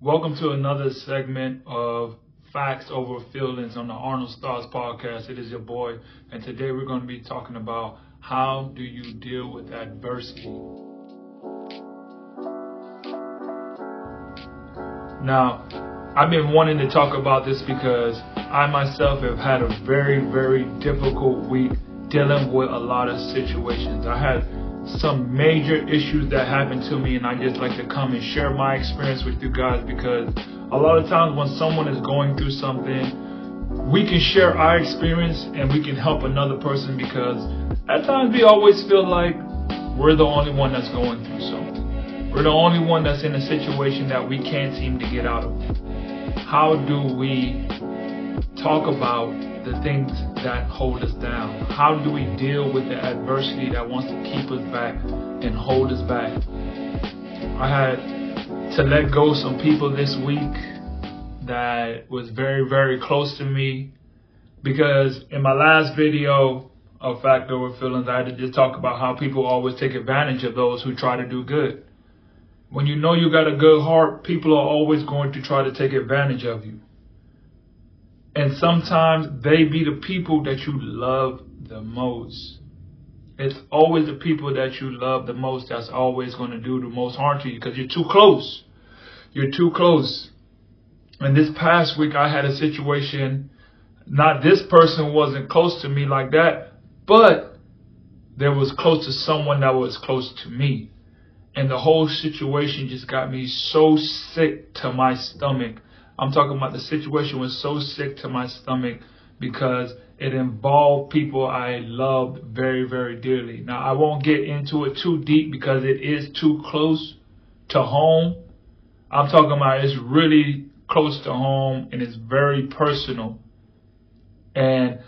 Welcome to another segment of Facts Over Feelings on the Arnold's Thoughts podcast. It is your boy, and today we're going to be talking about how do you deal with adversity. Now, I've been wanting to talk about this because I myself have had a very, very difficult week dealing with a lot of situations. I had some major issues that happened to me, and I just like to come and share my experience with you guys because a lot of times when someone is going through something, we can share our experience and we can help another person because at times we always feel like we're the only one that's going through something. We're the only one that's in a situation that we can't seem to get out of. How do we talk about the things that hold us down? How do we deal with the adversity that wants to keep us back and hold us back? I had to let go some people this week that was very, very close to me because in my last video of Fact Over Feelings, I had to just talk about how people always take advantage of those who try to do good. When you know you got a good heart, people are always going to try to take advantage of you. And sometimes they be the people that you love the most. It's always the people that you love the most that's always going to do the most harm to you because you're too close. You're too close. And this past week, I had a situation. Not this person wasn't close to me like that, but there was close to someone that was close to me. And the whole situation just got me so sick to my stomach I'm talking about the situation was so sick to my stomach because it involved people I loved very, very dearly. Now, I won't get into it too deep because it is too close to home. I'm talking about it's really close to home and it's very personal. And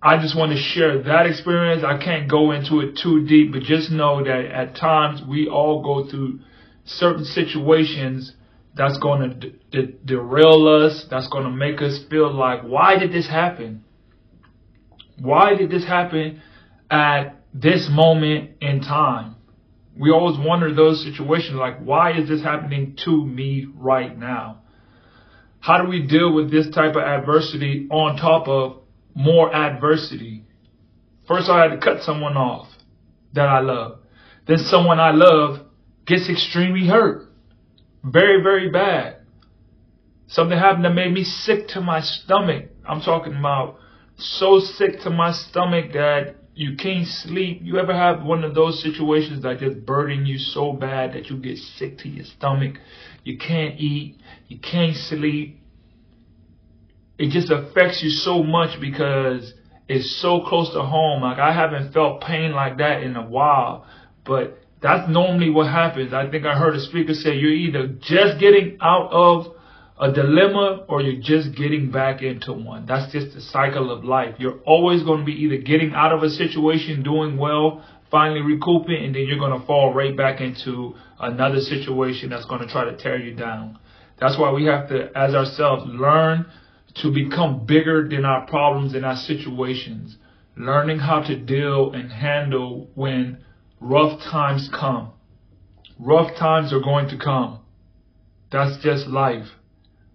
I just want to share that experience. I can't go into it too deep, but just know that at times we all go through certain situations that's going to de- derail us. That's going to make us feel like, why did this happen? Why did this happen at this moment in time? We always wonder those situations like, why is this happening to me right now? How do we deal with this type of adversity on top of more adversity? First, I had to cut someone off that I love. Then someone I love gets extremely hurt. Very, very bad. Something happened that made me sick to my stomach. I'm talking about so sick to my stomach that you can't sleep. You ever have one of those situations that just burden you so bad that you get sick to your stomach? You can't eat. You can't sleep. It just affects you so much because it's so close to home. Like I haven't felt pain like that in a while, but that's normally what happens. I think I heard a speaker say you're either just getting out of a dilemma or you're just getting back into one. That's just the cycle of life. You're always going to be either getting out of a situation, doing well, finally recouping, and then you're going to fall right back into another situation that's going to try to tear you down. That's why we have to, as ourselves, learn to become bigger than our problems and our situations. Learning how to deal and handle when rough times come. Rough times are going to come. That's just life.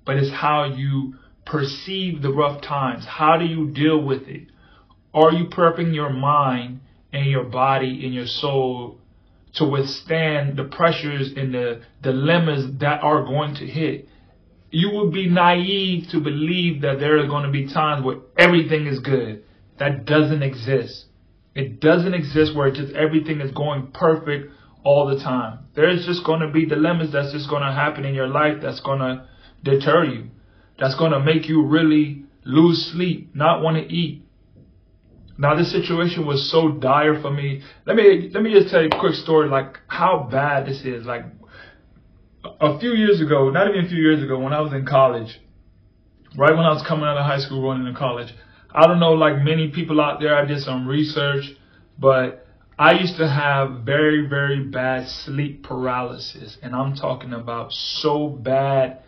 But it's how you perceive the rough times. How do you deal with it? Are you prepping your mind and your body and your soul to withstand the pressures and the dilemmas that are going to hit? You would be naive to believe that there are going to be times where everything is good. That doesn't exist. It doesn't exist where just everything is going perfect all the time. There's just going to be dilemmas that's just going to happen in your life that's going to deter you. That's going to make you really lose sleep, not want to eat. Now this situation was so dire for me. Let me let me just tell you a quick story like how bad this is. Like a few years ago, not even a few years ago when I was in college, right when I was coming out of high school going into college, I don't know, like many people out there, I did some research, but I used to have very, very bad sleep paralysis. And I'm talking about so bad,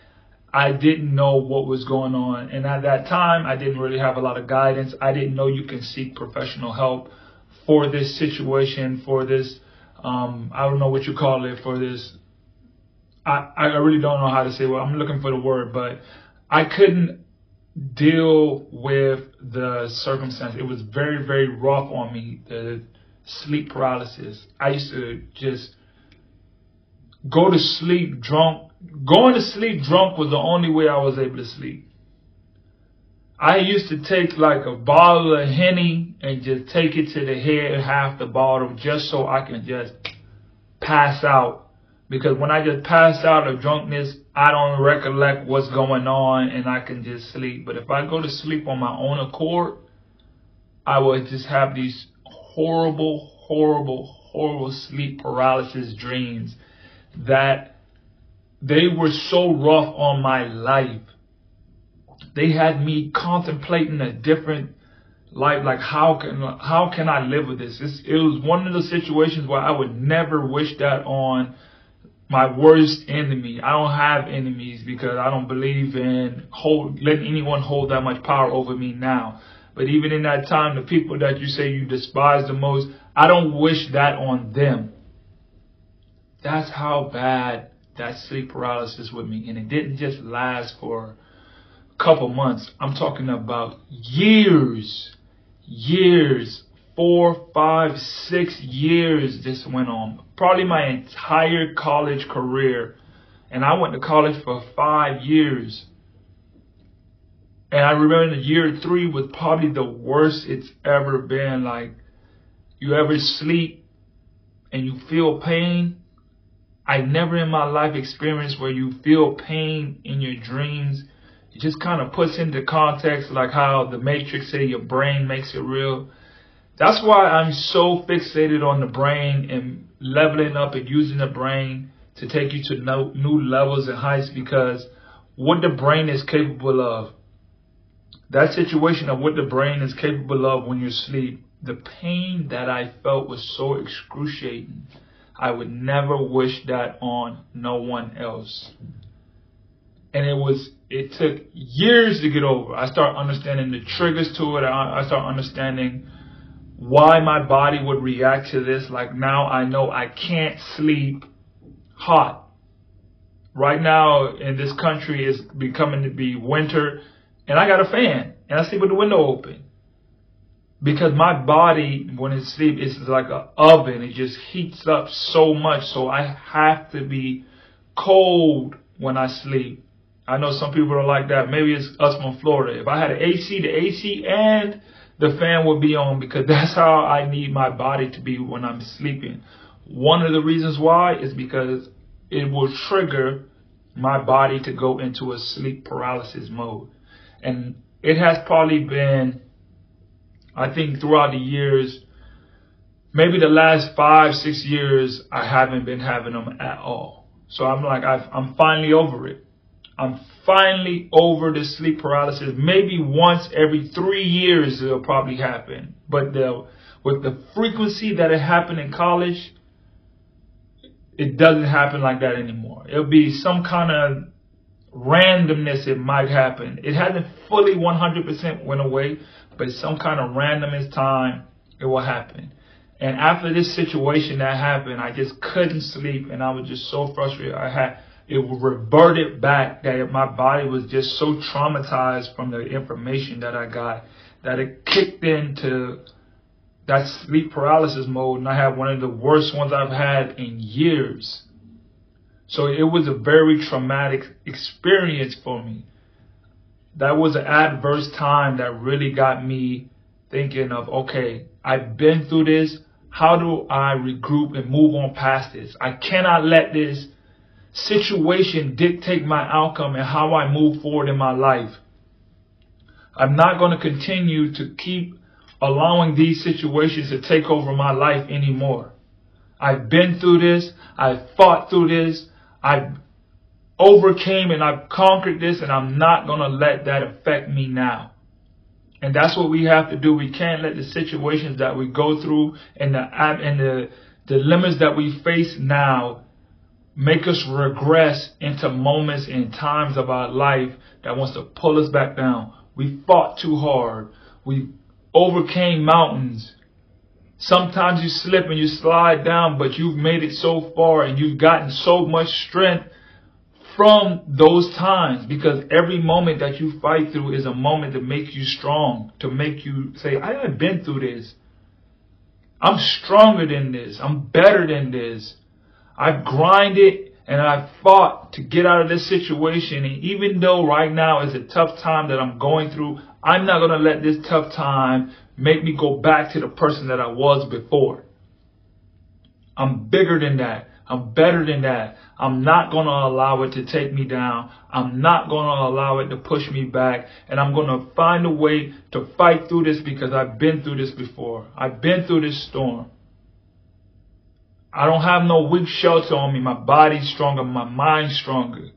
I didn't know what was going on. And at that time, I didn't really have a lot of guidance. I didn't know you can seek professional help for this situation, for this, um, I don't know what you call it, for this I, I really don't know how to say well I'm looking for the word, but I couldn't deal with the circumstance. It was very, very rough on me, the sleep paralysis. I used to just go to sleep drunk. Going to sleep drunk was the only way I was able to sleep. I used to take like a bottle of Henny and just take it to the head, half the bottle, just so I can just pass out. Because when I just pass out of drunkenness, I don't recollect what's going on and I can just sleep. But if I go to sleep on my own accord, I would just have these horrible, horrible, horrible sleep paralysis dreams that they were so rough on my life they had me contemplating a different life. Like how can how can I live with this? It's, it was one of the situations where I would never wish that on my worst enemy. I don't have enemies because I don't believe in hold letting anyone hold that much power over me now. But even in that time, the people that you say you despise the most, I don't wish that on them. That's how bad that sleep paralysis with me. And it didn't just last for a couple months. I'm talking about years, years, four, five, six years this went on. Probably my entire college career. And I went to college for five years. And I remember the year three was probably the worst it's ever been. Like, you ever sleep and you feel pain? I never in my life experienced where you feel pain in your dreams it just kind of puts into context like how the Matrix say your brain makes it real. That's why I'm so fixated on the brain and leveling up and using the brain to take you to new levels and heights because what the brain is capable of, that situation of what the brain is capable of when you sleep, the pain that I felt was so excruciating. I would never wish that on no one else and it was it took years to get over. I start understanding the triggers to it. I, I start understanding why my body would react to this. Like now I know I can't sleep hot. Right now in this country is becoming to be winter and I got a fan and I sleep with the window open. Because my body when it sleep is like an oven. It just heats up so much so I have to be cold when I sleep I know some people are like that. Maybe it's us from Florida. If I had an AC, the AC and the fan will be on because that's how I need my body to be when I'm sleeping. One of the reasons why is because it will trigger my body to go into a sleep paralysis mode. And it has probably been, I think throughout the years, maybe the last five, six years, I haven't been having them at all. So I'm like, i am finally over it. I'm finally over the sleep paralysis. Maybe once every three years it'll probably happen. But the, with the frequency that it happened in college, it doesn't happen like that anymore. It'll be some kind of randomness it might happen. It hasn't fully 100% went away, but some kind of randomness time it will happen. And after this situation that happened, I just couldn't sleep and I was just so frustrated. I had it reverted back that my body was just so traumatized from the information that I got that it kicked into that sleep paralysis mode and I had one of the worst ones I've had in years. So it was a very traumatic experience for me. That was an adverse time that really got me thinking of, okay, I've been through this. How do I regroup and move on past this? I cannot let this situation dictate my outcome and how I move forward in my life. I'm not going to continue to keep allowing these situations to take over my life anymore. I've been through this. I've fought through this. I've overcame and I've conquered this and I'm not going to let that affect me now. And that's what we have to do. We can't let the situations that we go through and the, and the the limits that we face now make us regress into moments and times of our life that wants to pull us back down. We fought too hard. We overcame mountains. Sometimes you slip and you slide down, but you've made it so far and you've gotten so much strength from those times because every moment that you fight through is a moment to make you strong, to make you say, I have been through this. I'm stronger than this. I'm better than this. I've grinded and I've fought to get out of this situation. And even though right now is a tough time that I'm going through, I'm not going to let this tough time make me go back to the person that I was before. I'm bigger than that. I'm better than that. I'm not going to allow it to take me down. I'm not going to allow it to push me back. And I'm going to find a way to fight through this because I've been through this before. I've been through this storm. I don't have no weak shelter on me. My body's stronger. My mind's stronger.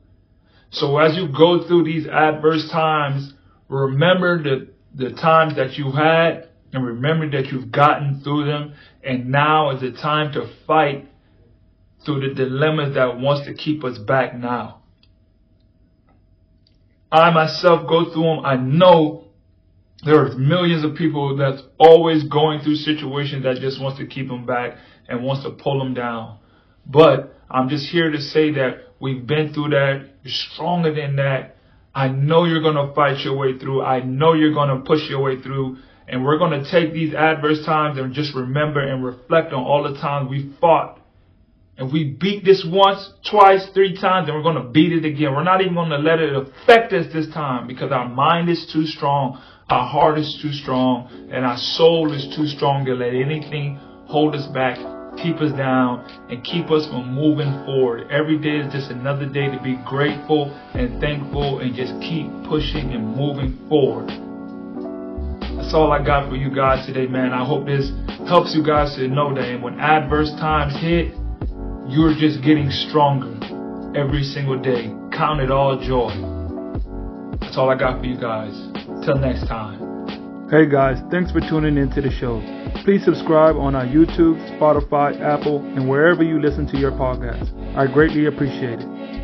So as you go through these adverse times, remember the, the times that you had and remember that you've gotten through them. And now is the time to fight through the dilemmas that wants to keep us back now. I myself go through them. I know there are millions of people that's always going through situations that just wants to keep them back and wants to pull them down. But I'm just here to say that we've been through that. You're stronger than that. I know you're going to fight your way through. I know you're going to push your way through. And we're going to take these adverse times and just remember and reflect on all the times we fought. And we beat this once, twice, three times, and we're going to beat it again. We're not even going to let it affect us this time because our mind is too strong, our heart is too strong, and our soul is too strong to let anything hold us back keep us down, and keep us from moving forward. Every day is just another day to be grateful and thankful and just keep pushing and moving forward. That's all I got for you guys today, man. I hope this helps you guys to know that when adverse times hit, you're just getting stronger every single day. Count it all joy. That's all I got for you guys. Till next time. Hey guys, thanks for tuning into the show. Please subscribe on our YouTube, Spotify, Apple, and wherever you listen to your podcast. I greatly appreciate it.